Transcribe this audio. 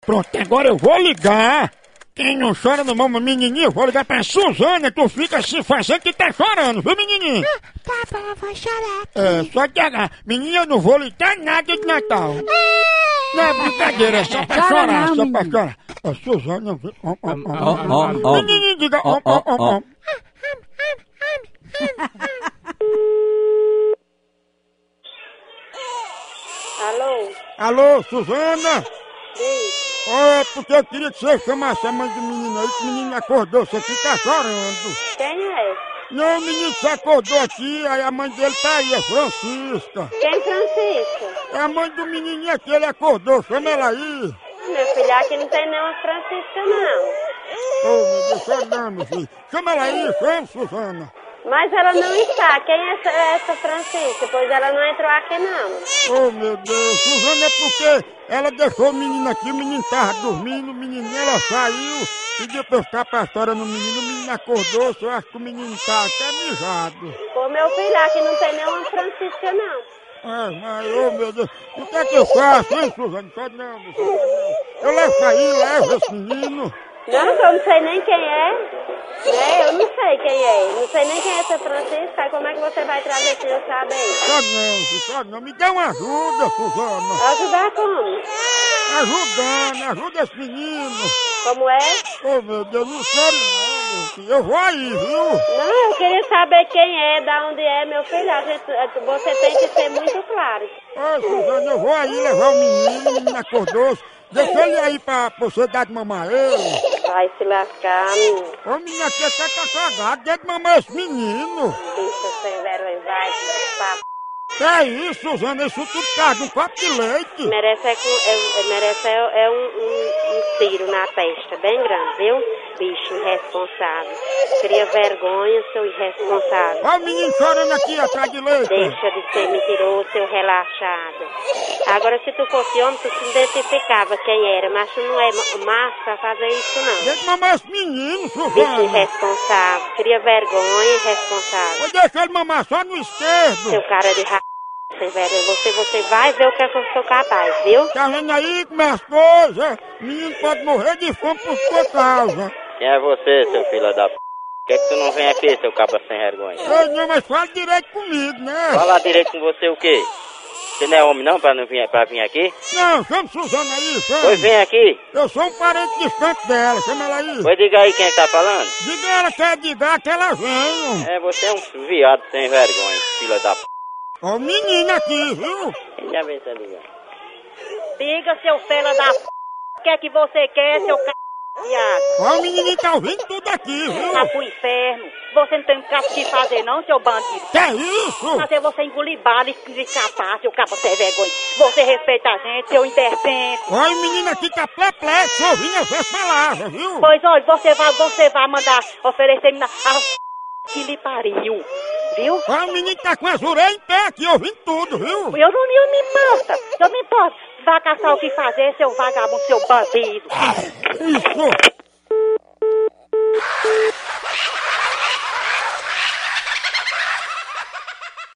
Pronto, agora eu vou ligar. Quem não chora não mama menininho, eu vou ligar pra Suzana, tu fica assim fazendo que tá chorando, viu menininho? Tá bom, eu vou chorar. É, só que agora, menina, eu não vou lhe dar nada de Natal. Não é brincadeira, é só pra Chora chorar, não, só pra chorar. Ó, Suzana, ó. Menininho, diga, ó, Ó, ó, ó, ó, ó. ó. Alô? Alô, Suzana? Diz. Ó, porque eu queria que você chamasse a mãe do menino aí, que o menino acordou, você fica chorando. Quem é? Não, o menino se acordou aqui, aí a mãe dele tá aí, é Francisca. Quem, Francisco? É a mãe do menininho aqui, ele acordou, chama ela aí. Meu filho, aqui não tem nenhuma Francisca, não. Ô, meu Deus, não, meu filho. Chama ela aí, chama, Suzana. Mas ela não está. Quem é essa, essa Francisca? Pois ela não entrou aqui, não. Oh meu Deus, Suzana é porque ela deixou o menino aqui, o menino tava dormindo, o menininho ela saiu, pediu pra eu ficar pra história no menino, o menino acordou, eu acho que o menino tá até mijado. Pô, meu filho, aqui não tem nenhuma Francisca, não. Ai, mas, oh meu Deus, o que é que eu faço, hein, Suzana? Só não, só não. Eu levo aí, levo esse menino. Não, eu não sei nem quem é. Né? Eu não sei quem é. Não sei nem quem é essa Francisca. Aí como é que você vai trazer sem eu saber? Só não, só não. Me dá uma ajuda, Suzana. Ajudar como? Ajudando, ajuda esse menino. Como é? Oh meu Deus, não chore não. Eu vou aí, viu? Não, eu queria saber quem é, da onde é, meu filho. A gente, eh, você tem que ser muito claro. Ô, Suzana, eu vou aí levar o menino, o menino acordou. Deixa ele aí pra, pra você dar de mamar ele. Vai se lascar, menino. Ô, menino aqui até tá cagado, dê de mamar esse menino. Bicho sem vergonha, vai, papo. Que é isso, Suzana? Isso tudo caga um copo de leite. Merece, é, é, é- merece é, é um, um, tiro na testa, bem grande, viu? Bicho irresponsável. Cria vergonha, seu irresponsável. Ó o menino chorando aqui atrás de leite. Deixa de ser mentiroso, seu relaxado. Agora, se tu fosse homem, tu se identificava quem era, mas tu não é ma- macho pra fazer isso, não. Dê de mamar esse menino, Bicho Suzana. irresponsável. Cria vergonha, irresponsável. Vou deixar ele mamar só no esquerdo. Seu cara de ra... Sem vergonha. Você, você vai ver o que, é que eu sou capaz, viu? Tá vendo aí é coisas? O menino pode morrer de fome por sua causa. Quem é você, seu filho da p? Por que, que tu não vem aqui, seu cabra sem vergonha? Ei, não, mas fala direito comigo, né? Falar direito com você o quê? Você não é homem não pra, não vir, pra vir aqui? Não, chama Suzana aí, chama. Pois vem aqui. Eu sou um parente distante dela, chama ela aí. Pois diga aí quem é que tá falando. Diga ela que é de dar que ela vem. É, você é um viado sem vergonha, filha da p. Ó o menino aqui, viu? Já vem essa liga. Diga, seu fela da p... O que é que você quer, seu c... Ó o menininho tá ouvindo tudo aqui, viu? Tá pro inferno. Você não tem um caso que fazer não, seu bandido. Que é isso? Fazer você engolir bala e escapar, seu cabo sem vergonha. Você respeita a gente, seu indecente. Ó o menino aqui tá perplexo ouvindo essas palavras, viu? Pois olha, você vai, você vai mandar oferecer na a que lhe pariu. Viu? Ó o menino tá com as orelhas em pé aqui, ouvindo tudo, viu? Eu não, eu me importa. Eu me importo. Vai caçar o que fazer, seu vagabundo, seu bandido. Isso!